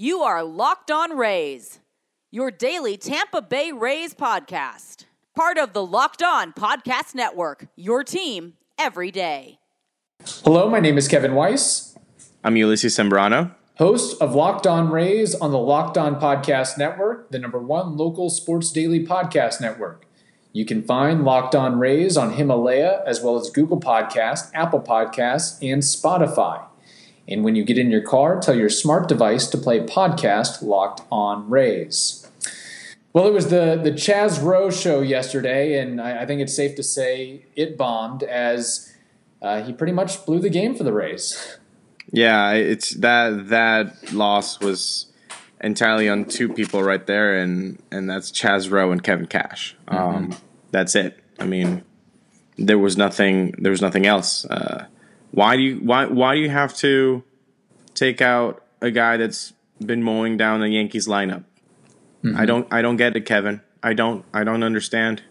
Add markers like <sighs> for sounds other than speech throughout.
You are Locked On Rays, your daily Tampa Bay Rays podcast. Part of the Locked On Podcast Network, your team every day. Hello, my name is Kevin Weiss, I'm Ulysses Sembrano. host of Locked On Rays on the Locked On Podcast Network, the number one local sports daily podcast network. You can find Locked On Rays on Himalaya as well as Google Podcast, Apple Podcasts, and Spotify. And when you get in your car, tell your smart device to play podcast Locked On Rays. Well, it was the the Chaz Roe show yesterday, and I, I think it's safe to say it bombed as uh, he pretty much blew the game for the Rays. Yeah, it's that that loss was entirely on two people right there, and and that's Chaz Roe and Kevin Cash. Um, that's it. I mean, there was nothing. There was nothing else. Uh, why do you why why do you have to take out a guy that's been mowing down the Yankees lineup? I mm-hmm. don't I don't get it, Kevin. I don't I don't understand.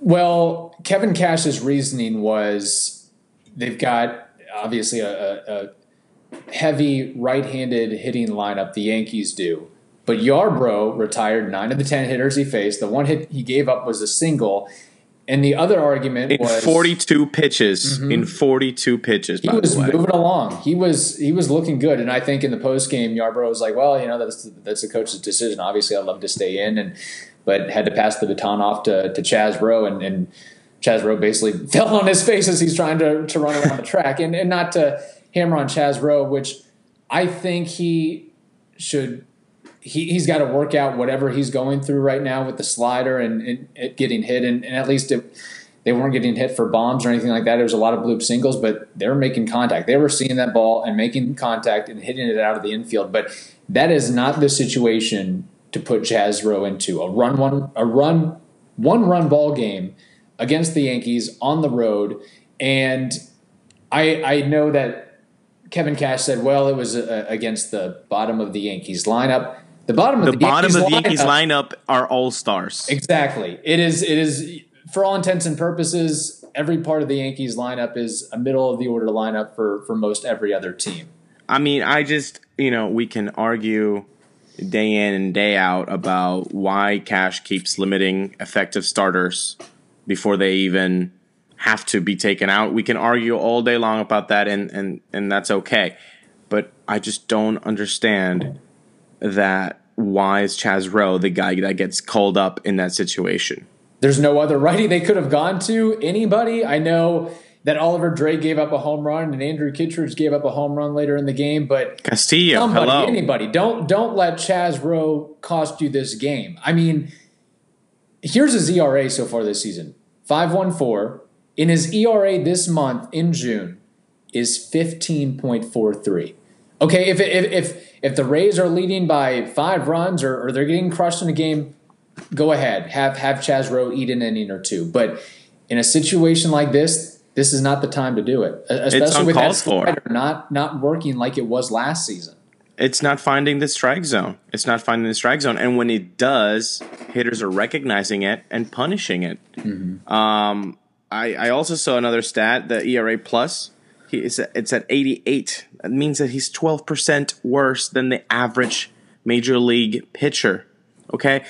Well, Kevin Cash's reasoning was they've got obviously a, a, a heavy right-handed hitting lineup. The Yankees do, but Yarbrough retired nine of the ten hitters he faced. The one hit he gave up was a single, and the other argument In was 42 pitches, mm-hmm. in 42 pitches, he by was the way. moving along. He was he was looking good, and I think in the post game, Yarbrough was like, "Well, you know, that's that's the coach's decision. Obviously, I'd love to stay in, and but had to pass the baton off to to Chaz Roe, and, and Chaz Roe basically <laughs> fell on his face as he's trying to to run around the track, and and not to hammer on Chaz Roe, which I think he should. He, he's got to work out whatever he's going through right now with the slider and, and it getting hit, and, and at least they weren't getting hit for bombs or anything like that. It was a lot of bloop singles, but they were making contact. They were seeing that ball and making contact and hitting it out of the infield. But that is not the situation to put Chaz Roe into a run one a run one run ball game against the Yankees on the road. And I I know that Kevin Cash said, well, it was uh, against the bottom of the Yankees lineup. The bottom of the the, bottom Yankees of the Yankees lineup- lineup are all stars. Exactly. It is. It is for all intents and purposes. Every part of the Yankees lineup is a middle of the order lineup for for most every other team. I mean, I just you know we can argue day in and day out about why Cash keeps limiting effective starters before they even have to be taken out. We can argue all day long about that, and and and that's okay. But I just don't understand that why is Chaz Roe the guy that gets called up in that situation? There's no other righty they could have gone to. Anybody? I know that Oliver Drake gave up a home run and Andrew Kittredge gave up a home run later in the game, but Castillo, somebody, hello. anybody, don't don't let Chaz Roe cost you this game. I mean, here's his ERA so far this season: five one four. In his ERA this month in June is fifteen point four three. Okay, if if if if the Rays are leading by five runs or, or they're getting crushed in a game, go ahead have have Chaz Roe eat an inning or two. But in a situation like this, this is not the time to do it, especially with that for. not not working like it was last season. it's not finding the strike zone. It's not finding the strike zone, and when it does, hitters are recognizing it and punishing it. Um, I, I also saw another stat: the ERA plus. He is it's at 88. That means that he's 12 percent worse than the average major league pitcher. Okay,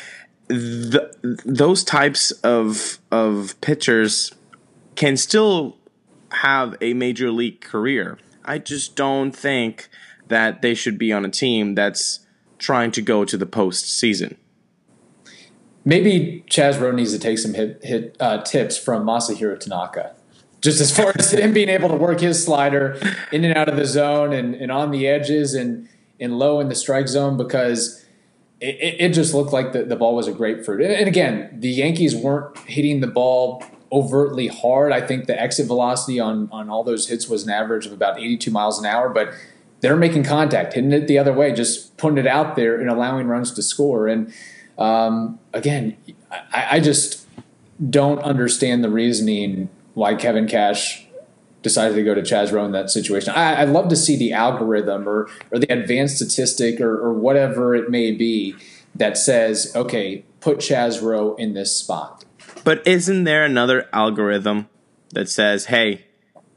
the, those types of of pitchers can still have a major league career. I just don't think that they should be on a team that's trying to go to the postseason. Maybe Chaz Roe needs to take some hit, hit uh, tips from Masahiro Tanaka. Just as far as him being able to work his slider in and out of the zone and, and on the edges and, and low in the strike zone because it, it, just looked like the, the ball was a grapefruit. And again, the Yankees weren't hitting the ball overtly hard. I think the exit velocity on, on all those hits was an average of about 82 miles an hour, but they're making contact, hitting it the other way, just putting it out there and allowing runs to score. And um, again, I, I just don't understand the reasoning why Kevin Cash decided to go to Chaz Roe in that situation. I, I'd love to see the algorithm or, or the advanced statistic or, or whatever it may be that says, okay, put Chaz Roe in this spot. But isn't there another algorithm that says, hey,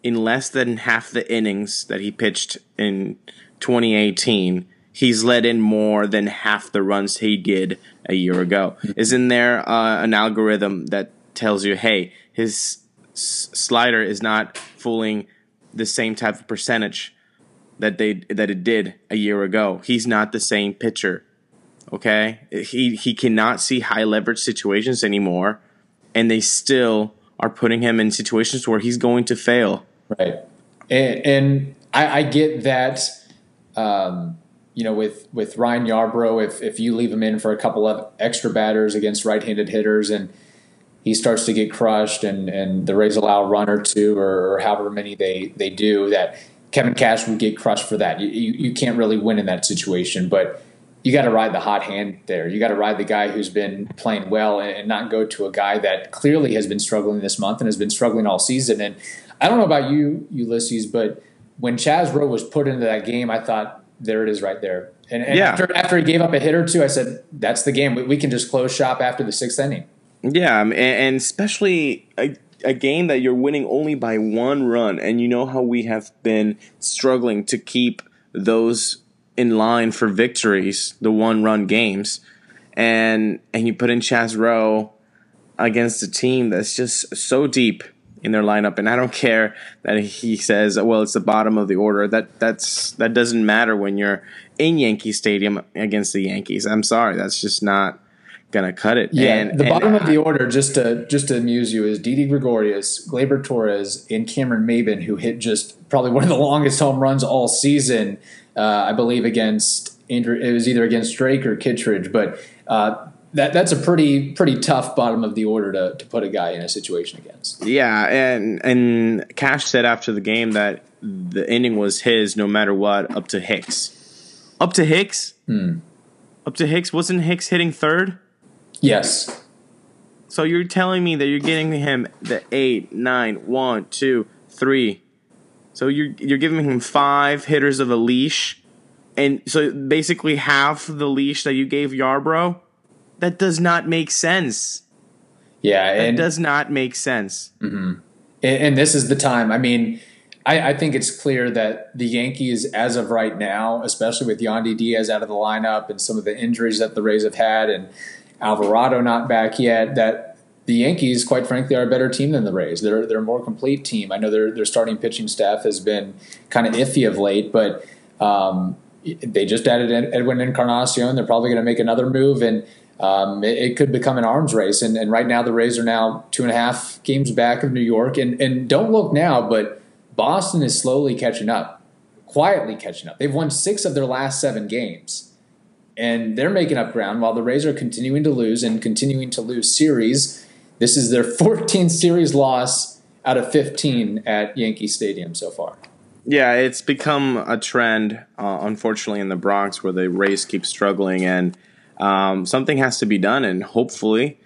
in less than half the innings that he pitched in 2018, he's let in more than half the runs he did a year ago. Isn't there uh, an algorithm that tells you, hey, his s- slider is not fooling the same type of percentage that they that it did a year ago? He's not the same pitcher. Okay, he he cannot see high leverage situations anymore, and they still are putting him in situations where he's going to fail. Right, and, and I, I, get that. Um, you know, with with Ryan Yarbrough, if if you leave him in for a couple of extra batters against right-handed hitters, and he starts to get crushed, and and the Rays allow a run or two, or, or however many they they do, that Kevin Cash would get crushed for that. You, you, you can't really win in that situation, but you got to ride the hot hand there. You got to ride the guy who's been playing well and, and, not go to a guy that clearly has been struggling this month and has been struggling all season. And I don't know about you, Ulysses, but when Chaz Roe was put into that game, I thought there it is right there. And, and yeah. after, after he gave up a hit or two, I said, that's the game. We, we can just close shop after the sixth inning. Yeah, um, and, and especially a, a game that you're winning only by one run, and you know how we have been struggling to keep those in line for victories, the one run games, and and you put in Chaz Roe against a team that's just so deep in their lineup, and I don't care that he says, "Well, it's the bottom of the order." That that's that doesn't matter when you're in Yankee Stadium against the Yankees. I'm sorry, that's just not gonna cut it. Yeah, and, the bottom of the order, just to just to amuse you, is Didi Gregorius, Gleyber Torres, and Cameron Maybin, who hit just probably one of the longest home runs all season uh, I believe against Andrew. It was either against Drake or Kittredge, but uh, that that's a pretty pretty tough bottom of the order to, to put a guy in a situation against. Yeah, and and Cash said after the game that the inning was his no matter what, up to Hicks. Up to Hicks. Hmm. Up to Hicks. Wasn't Hicks hitting third? Yes. So you're telling me that you're getting him the eight, nine, one, two, three, so you're you're giving him five hitters of a leash, and so basically half the leash that you gave Yarbrough. That does not make sense. Yeah, and, does not make sense. Mm-hmm. And, and, this is the time. I mean, I, I, think it's clear that the Yankees, as of right now, especially with Yandy Diaz out of the lineup and some of the injuries that the Rays have had, and Alvarado not back yet, that the Yankees, quite frankly, are a better team than the Rays. They're they're a more complete team. I know their their starting pitching staff has been kind of iffy of late, but um, they just added Edwin Encarnacion. They're probably going to make another move, and um, it, it, could become an arms race. And, and right now, the Rays are now two and a half games back of New York. And and don't look now, but Boston is slowly catching up, quietly catching up. They've won six of their last seven games. And they're making up ground while the Rays are continuing to lose and continuing to lose series this is their <laughs> 14th series loss out of 15 at Yankee Stadium so far. Yeah, it's become a trend, uh, unfortunately, in the Bronx where the Rays keep struggling, and um, something has to be done. And hopefully,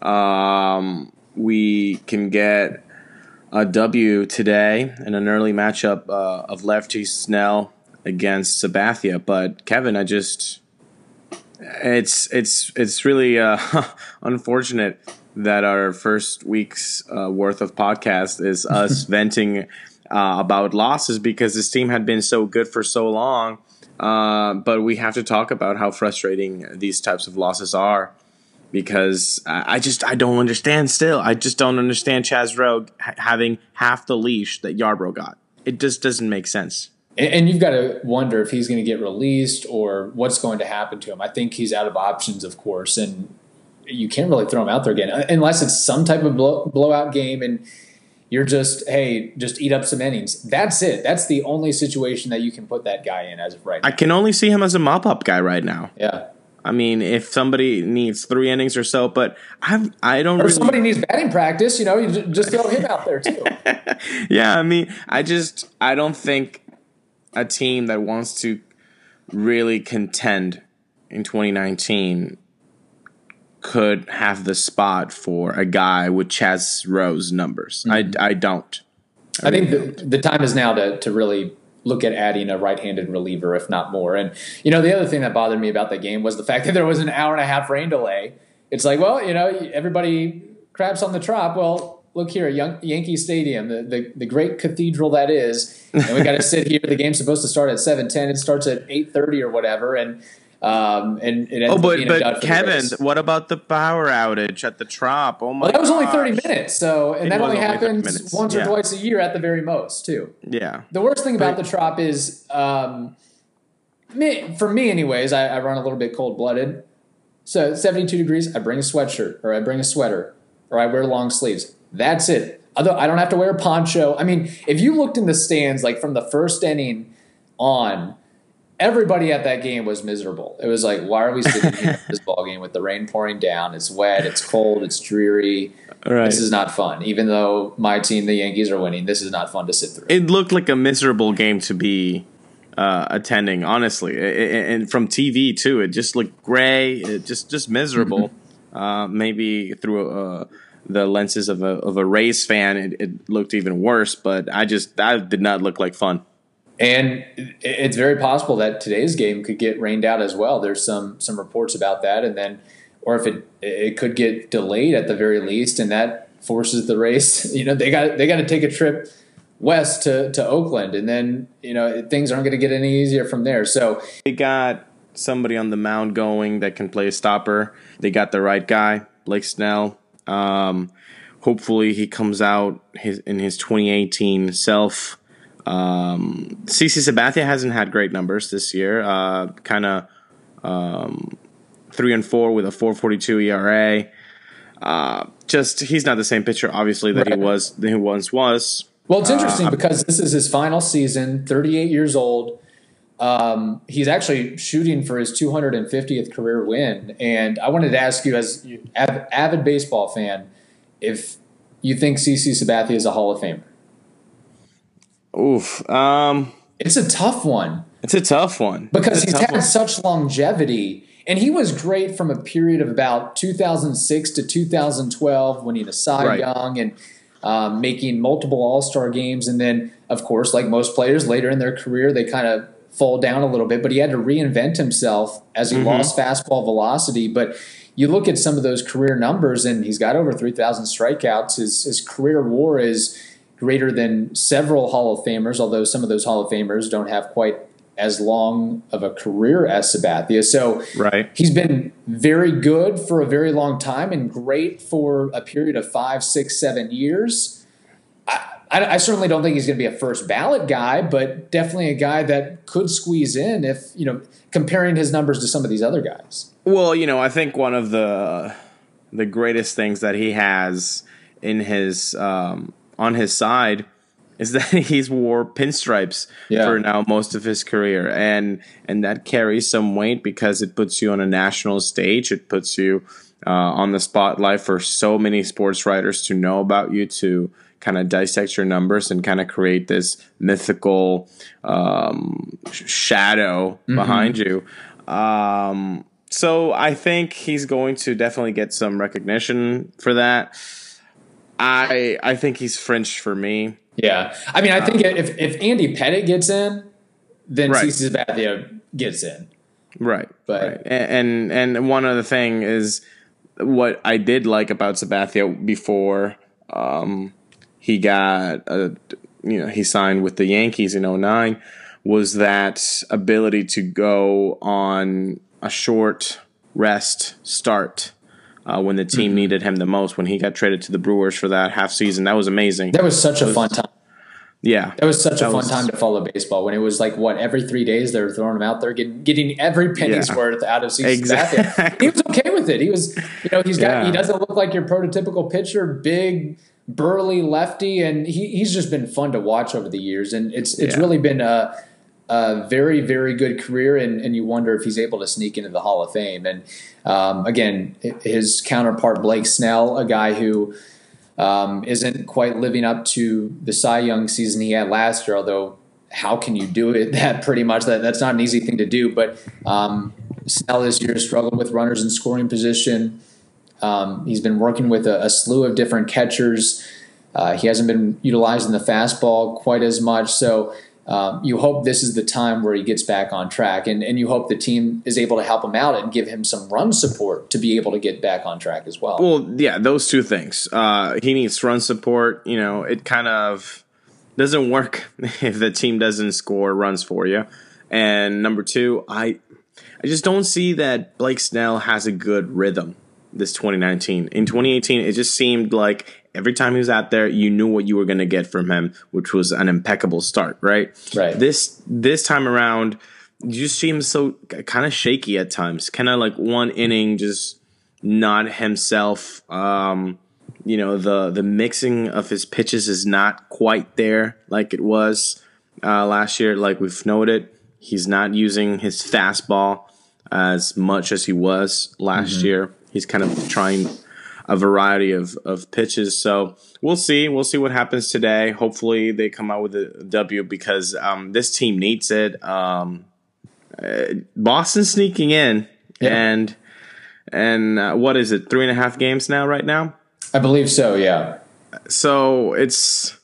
um, we can get a W today in an early matchup uh, of lefty Snell against Sabathia. But Kevin, I just it's it's it's really uh, <laughs> unfortunate that our first week's uh, worth of podcast is <laughs> us venting uh, about losses because this team had been so good for so long. Uh, but we have to talk about how frustrating these types of losses are because I just I don't understand. Still, I just don't understand Chaz Roe having half the leash that Yarbrough got. It just doesn't make sense. And you've got to wonder if he's going to get released or what's going to happen to him. I think he's out of options, of course, and you can't really throw him out there again uh, unless it's some type of blow, blowout game and you're just hey just eat up some innings. That's it. That's the only situation that you can put that guy in as of right now. i can only see him as a mop-up guy right now. Yeah. I mean if somebody needs three innings or so but i've i don't or really... somebody needs batting practice you know you just throw him out there too. <laughs> Yeah i mean i just i don't think a team that wants to really contend in 2019 could have the spot for a guy with Chaz Roe's numbers. Mm-hmm. I, I don't. I, I think the, the time is now to, to really look at adding a right-handed reliever, if not more. And you know, the other thing that bothered me about the game was the fact that there was an hour and a half rain delay. It's like, well, you know, everybody craps on the trop. Well, look here, Yankee Stadium, the, the, the great cathedral that is, and we got to sit here. The game's supposed to start at seven ten. It starts at eight thirty or whatever, and um, and it ends Oh, but but Kevin, what about the power outage at the Trop? Oh my! Well, that was only thirty minutes, so and It that only happens once or twice a year at the very most, too. Yeah, The worst thing about Right. the trop is, um, me, for me, anyways, I, I run a little bit cold blooded. So 72 degrees, I bring a sweatshirt or I bring a sweater or I wear long sleeves. That's it. Although I don't have to wear a poncho. I mean, if you looked in the stands, like from the first inning on, everybody at that game was miserable. It was like, why are we sitting here at this <laughs> ball game with the rain pouring down? It's wet, it's cold, it's dreary. right. This is not fun. Even though my team, the Yankees, are winning, this is not fun to sit through. it looked like a miserable game to be uh, attending. Honestly, and from TV too, it just looked gray. It just just miserable. <laughs> uh, maybe through uh, the lenses of a of a Rays fan, it, it looked even worse. But I just that did not look like fun. And it's very possible that today's game could get rained out as well. There's some some reports about that, and then, or if it it could get delayed at the very least, and that forces the race. <laughs> You know, they got they got to take a trip west to to Oakland, and then you know things aren't going to get any easier from there. So They got somebody on the mound going that can play a stopper. They got the right guy, Blake Snell. Um, hopefully, he comes out his, in his 2018 self. Um, CC Sabathia hasn't had great numbers this year. Uh, kind of um, three and four with a 4.42 ERA. Uh, just he's not the same pitcher, obviously, that Right. he was that he once was. Well, it's interesting because this is his final season, 38 years old. Um, he's actually shooting for his 250th career win. And I wanted to ask you, as you, av- avid baseball fan, if you think CC Sabathia is a Hall of Famer. Oof. Um, It's a tough one it's a tough one because he's had one. such longevity. And he was great from a period of about 2006 to 2012, winning a Cy Right. Young and um, making multiple All Star games. And then, of course, like most players later in their career, they kind of fall down a little bit. But he had to reinvent himself as he mm-hmm. lost fastball velocity. But you look at some of those career numbers, and he's got over 3,000 strikeouts. His, his career WAR is greater than several Hall of Famers, although some of those Hall of Famers don't have quite as long of a career as Sabathia. So Right. he's been very good for a very long time and great for a period of five, six, seven years. I, I, certainly don't think he's going to be a first ballot guy, but definitely a guy that could squeeze in if, you know, comparing his numbers to some of these other guys. Well, you know, I think one of the the greatest things that he has in his um, on his side is that <laughs> he's wore pinstripes Yeah. for now most of his career, and and that carries some weight because it puts you on a national stage. It puts you uh, on the spotlight for so many sports writers to know about you to kind of dissect your numbers and kind of create this mythical um, sh- shadow behind you. Um, so I think he's going to definitely get some recognition for that. I I think he's French for me. Yeah. I mean, I think if, if Andy Pettitte gets in, then Right. CC Sabathia gets in. Right. But- right. And and one other thing is what I did like about Sabathia before um, he got a, you know he signed with the Yankees in 09 was that ability to go on a short rest start uh, when the team Mm-hmm. needed him the most when he got traded to the Brewers for that half season that was amazing That was such a fun time. yeah That was such a fun was- time to follow baseball when it was like what every three days they were throwing him out there getting getting every penny's Yeah. worth out of season. Exactly. He was okay with it. He was you know he's got Yeah. he doesn't look like your prototypical pitcher, big burly lefty, and he, he's just been fun to watch over the years, and it's it's Yeah. really been a. A very, very good career, and, and you wonder if he's able to sneak into the Hall of Fame. And um, again, his counterpart Blake Snell, a guy who um, isn't quite living up to the Cy Young season he had last year. Although, how can you do it <laughs> that pretty much? That that's not an easy thing to do. But um, Snell this year struggled with runners in scoring position. Um, he's been working with a, a slew of different catchers. Uh, he hasn't been utilizing the fastball quite as much. So um, you hope this is the time where he gets back on track, and, and you hope the team is able to help him out and give him some run support to be able to get back on track as well. Well, yeah, those two things. Uh, he needs run support. You know, it kind of doesn't work <laughs> if the team doesn't score runs for you. And number two, I I just don't see that Blake Snell has a good rhythm this 2019. In 2018, it just seemed like every time he was out there, you knew what you were going to get from him, which was an impeccable start, right? Right. This this time around, you just seem so kind of shaky at times. Kind of like one inning, just not himself. Um, you know, the the mixing of his pitches is not quite there like it was uh, last year. Like we've noted, he's not using his fastball as much as he was last mm-hmm. year. He's kind of trying a variety of, of pitches. So we'll see. We'll see what happens today. Hopefully they come out with a W because um, this team needs it. Um, uh, Boston sneaking in yeah. and and uh, what is it? Three and a half games now, right now. I believe so. Yeah. So it's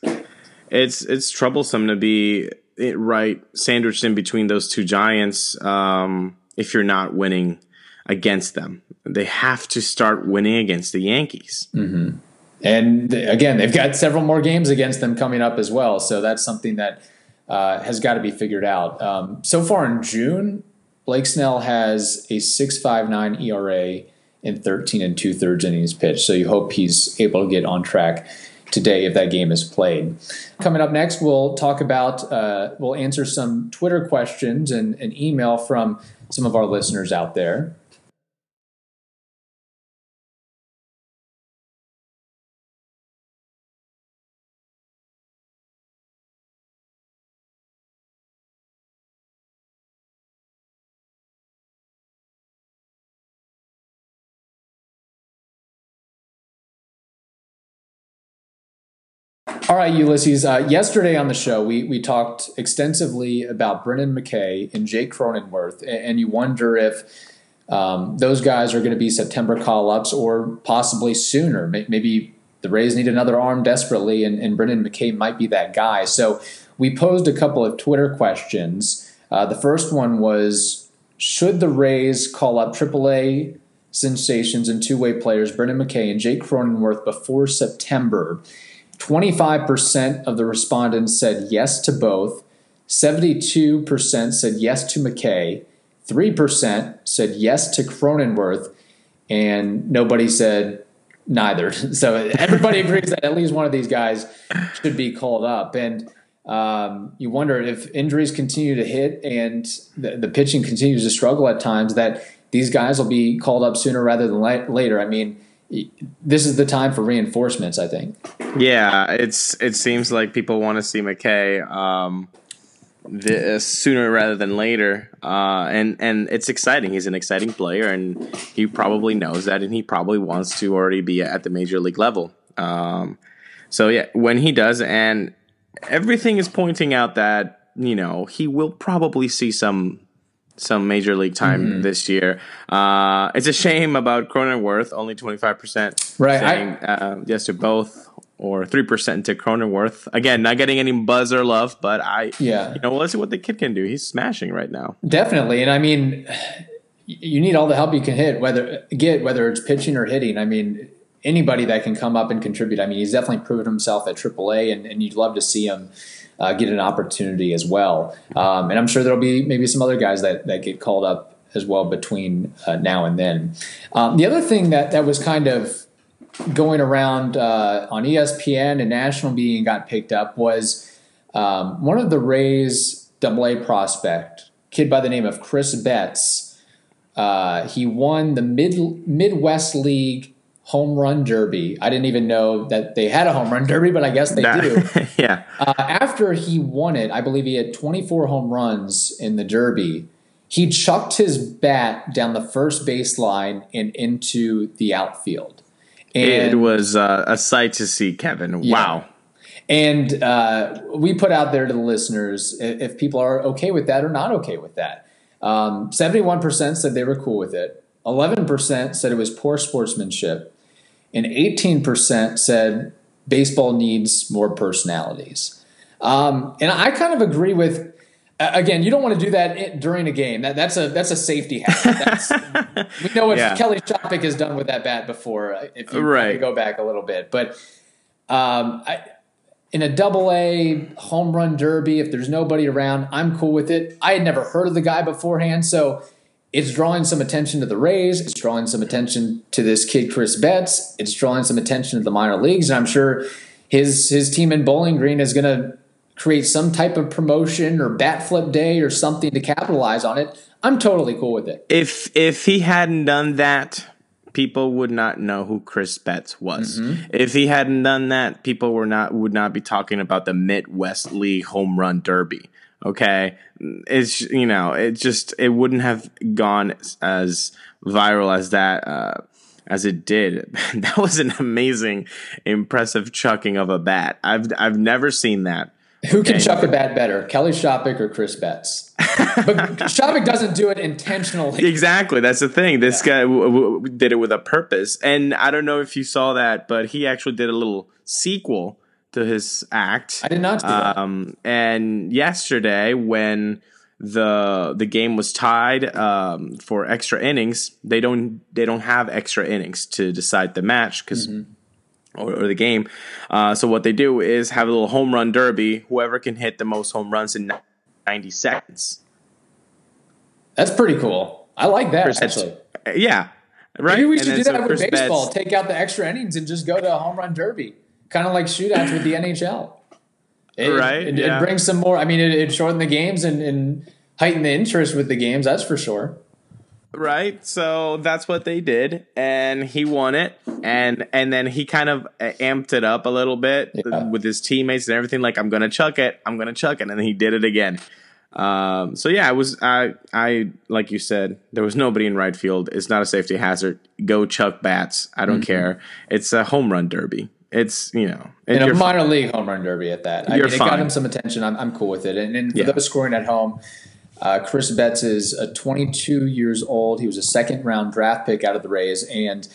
it's it's troublesome to be right sandwiched in between those two giants um, if you're not winning against them. They have to start winning against the Yankees. Mm-hmm. And again, they've got several more games against them coming up as well. So that's something that uh, has got to be figured out. Um, so far in June, Blake Snell has a 6.59 ERA in 13 and two thirds innings pitched. So you hope he's able to get on track today if that game is played. Coming up next, we'll talk about, uh, we'll answer some Twitter questions and an email from some of our listeners out there. All right, Ulysses. Uh, yesterday on the show, we we talked extensively about Brendan McKay and Jake Cronenworth, and, and you wonder if um, those guys are going to be September call ups or possibly sooner. Maybe the Rays need another arm desperately, and, and Brendan McKay might be that guy. So we posed a couple of Twitter questions. Uh, the first one was Should the Rays call up AAA sensations and two way players, Brendan McKay and Jake Cronenworth, before September? 25% of the respondents said yes to both. 72% said yes to McKay. 3% said yes to Cronenworth. And nobody said neither. <laughs> So everybody agrees that at least one of these guys should be called up. And um, you wonder if injuries continue to hit and the, the, pitching continues to struggle at times, that these guys will be called up sooner rather than la- later. I mean, this is the time for reinforcements. I think. Yeah, it's it seems like people want to see McKay um, this sooner rather than later, uh, and and it's exciting. He's an exciting player, and he probably knows that, and he probably wants to already be at the major league level. Um, so yeah, when he does, and everything is pointing out that you know he will probably see some some major league time mm-hmm. this year. Uh, it's a shame about Cronenworth, only 25%. Right. Saying I, uh, yes to both or 3% to Cronenworth. Again, not getting any buzz or love, but I, yeah. you know, well, let's see what the kid can do. He's smashing right now. Definitely. And I mean, <sighs> you need all the help you can hit, whether get, whether it's pitching or hitting. I mean, anybody that can come up and contribute. I mean, he's definitely proven himself at AAA, and, and you'd love to see him uh, get an opportunity as well. Um, and I'm sure there'll be maybe some other guys that, that get called up as well between uh, now and then. Um, the other thing that, that was kind of going around uh, on ESPN and national media got picked up was um, one of the Rays double A prospect, kid by the name of Chris Betts. Uh, he won the Mid Midwest League home run derby. I didn't even know that they had a home run derby, but I guess they do. <laughs> yeah. Uh, after he won it, I believe he had 24 home runs in the derby. He chucked his bat down the first baseline and into the outfield. And, it was uh, a sight to see, Kevin. Yeah. Wow. And uh, we put out there to the listeners if people are okay with that or not okay with that. Um, 71% said they were cool with it. 11% said it was poor sportsmanship, and 18% said baseball needs more personalities. Um, and I kind of agree with. Again, you don't want to do that during a game. That, that's a that's a safety hazard. we know what <laughs> yeah. Kelly Shoppach has done with that bat before. Uh, if you, right. if you go back a little bit, but um, I, in a double A home run derby, if there's nobody around, I'm cool with it. I had never heard of the guy beforehand, so it's drawing some attention to the Rays. It's drawing some attention to this kid Chris Betts. It's drawing some attention to the minor leagues, and I'm sure his his team in Bowling Green is going to create some type of promotion or bat flip day or something to capitalize on it. I'm totally cool with it. If if he hadn't done that, people would not know who Chris Betts was. Mm-hmm. If he hadn't done that, people were not would not be talking about the Midwest League home run derby. Okay, it's you know it just it wouldn't have gone as viral as that. Uh, as it did. <laughs> that was an amazing, impressive chucking of a bat. I've I've never seen that. Who can chuck a bat better, Kelly Shoppach or Chris Betts? <laughs> but Shoppach doesn't do it intentionally. Exactly, that's the thing. This yeah. guy w- w- did it with a purpose, and I don't know if you saw that, but he actually did a little sequel to his act. I did not. Um, and yesterday, when the the game was tied um, for extra innings. They don't they don't have extra innings to decide the match because. Mm-hmm. Or, or, the game. Uh, so what they do is have a little home run derby. Whoever can hit the most home runs in 90 seconds. That's pretty cool. I like that actually. Yeah, right. Maybe we should do that so with baseball. Bets. Take out the extra innings and just go to a home run derby, kind of like shootouts with the NHL. It, right. It, yeah. it, brings some more. I mean, it, it shortened the games and, and heightened the interest with the games. That's for sure. Right. So that's what they did, and he won it, and and then he kind of amped it up a little bit yeah. with his teammates and everything. Like, I'm gonna chuck it. I'm gonna chuck it, and then he did it again. Um, so yeah, I was I I like you said, there was nobody in right field. It's not a safety hazard. Go chuck bats. I don't mm-hmm. care. It's a home run derby it's you know in a minor fine. league home run derby at that. I mean, it got him some attention. I'm, I'm cool with it. And, and for yeah. those scoring at home, uh, Chris Betts is a 22 years old. He was a second round draft pick out of the Rays, and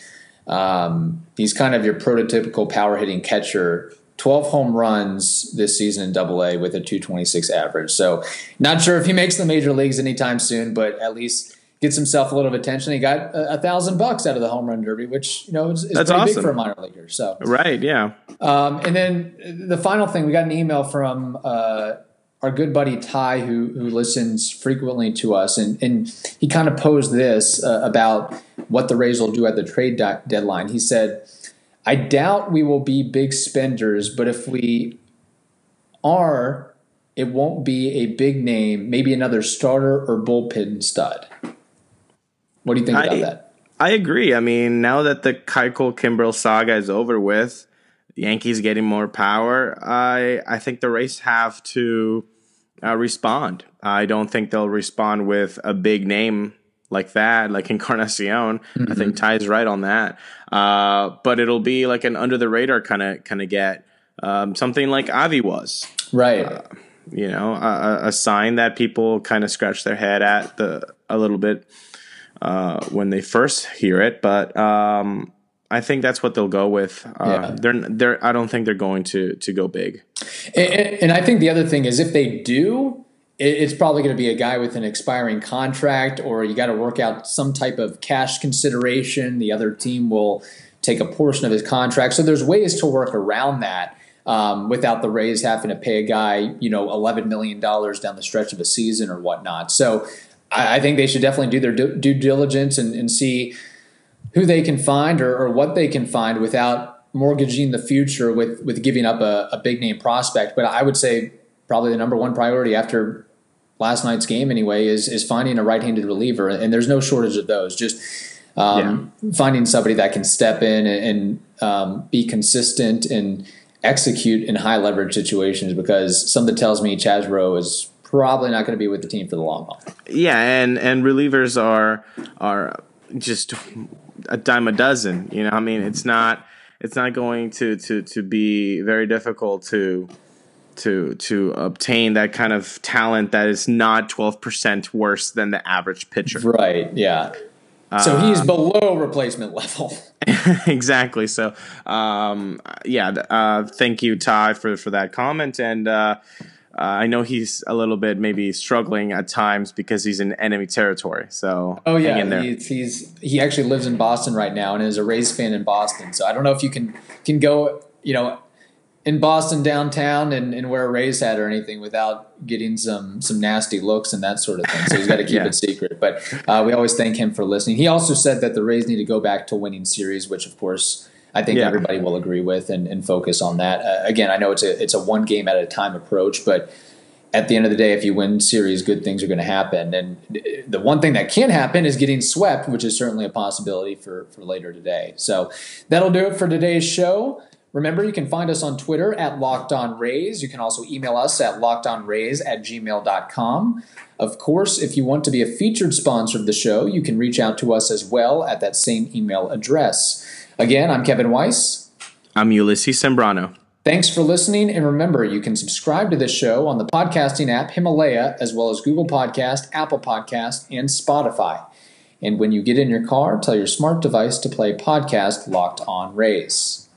um, he's kind of your prototypical power hitting catcher. 12 home runs this season in Double A with a 226 average. So, not sure if he makes the major leagues anytime soon, but at least gets himself a little of attention. He got a, a, thousand bucks out of the home run derby, which you know is, is pretty awesome. big for a minor leaguer. So right, yeah. Um, and then the final thing, we got an email from uh, our good buddy Ty, who who listens frequently to us, and and he kind of posed this uh, about what the Rays will do at the trade de- deadline. He said. I doubt we will be big spenders, but if we are, it won't be a big name, maybe another starter or bullpen stud. What do you think about I, that? I agree. I mean, now that the Keuchel Kimbrel saga is over with, the Yankees getting more power, I I think the Rays have to uh, respond. I don't think they'll respond with a big name like that, like <laughs> Encarnacion. Mm-hmm. I think Ty's right on that. Uh, but it'll be like an under the radar kind of kind of get um, something like Avi was. Right. Uh, you know, a, a sign that people kind of scratch their head at the a little bit uh, when they first hear it, but um, I think that's what they'll go with. Uh, yeah. They're they're I don't think they're going to to go big. And, and I think the other thing is if they do, it's probably going to be a guy with an expiring contract, or you got to work out some type of cash consideration. The other team will take a portion of his contract. So there's ways to work around that. Um, without the Rays having to pay a guy, you know, eleven million dollars down the stretch of a season or whatnot. So I, I think they should definitely do their due, due diligence and, and, see who they can find or, or, what they can find without mortgaging the future with with giving up a, a big name prospect. But I would say probably the number one priority after last night's game anyway is is finding a right-handed reliever, and there's no shortage of those. Just um, yeah. finding somebody that can step in and, and um, be consistent and execute in high leverage situations because something tells me Chaz is probably not going to be with the team for the long haul. Yeah, and and relievers are are just a dime a dozen. You know, I mean, it's not it's not going to to to be very difficult to to to obtain that kind of talent that is not 12% worse than the average pitcher. Right, yeah. So he's below replacement level. <laughs> exactly. So, um, yeah. Uh, thank you, Ty, for for that comment. And uh, uh, I know he's a little bit maybe struggling at times because he's in enemy territory. So, Oh yeah, he's, he's he actually lives in Boston right now and is a Rays fan in Boston. So I don't know if you can can go you know in Boston downtown and, and wear a Rays hat or anything without getting some some nasty looks and that sort of thing. So he's got to <laughs> keep Yeah. it secret. But uh, we always thank him for listening. He also said that the Rays need to go back to winning series, which of course I think Yeah. everybody will agree with and, and focus on that. Uh, again, I know it's a it's a one game at a time approach, but at the end of the day, if you win series, good things are going to happen. And the one thing that can happen is getting swept, which is certainly a possibility for, for later today. So that'll do it for today's show. Remember, you can find us on Twitter at Locked On Rays. You can also email us at lockedonrays at gmail.com. Of course, if you want to be a featured sponsor of the show, you can reach out to us as well at that same email address. Again, I'm Kevin Weiss. I'm Ulysses Sembrano. Thanks for listening, and remember, you can subscribe to this show on the podcasting app Himalaya, as well as Google Podcast, Apple Podcast, and Spotify. And when you get in your car, tell your smart device to play podcast Locked On Rays.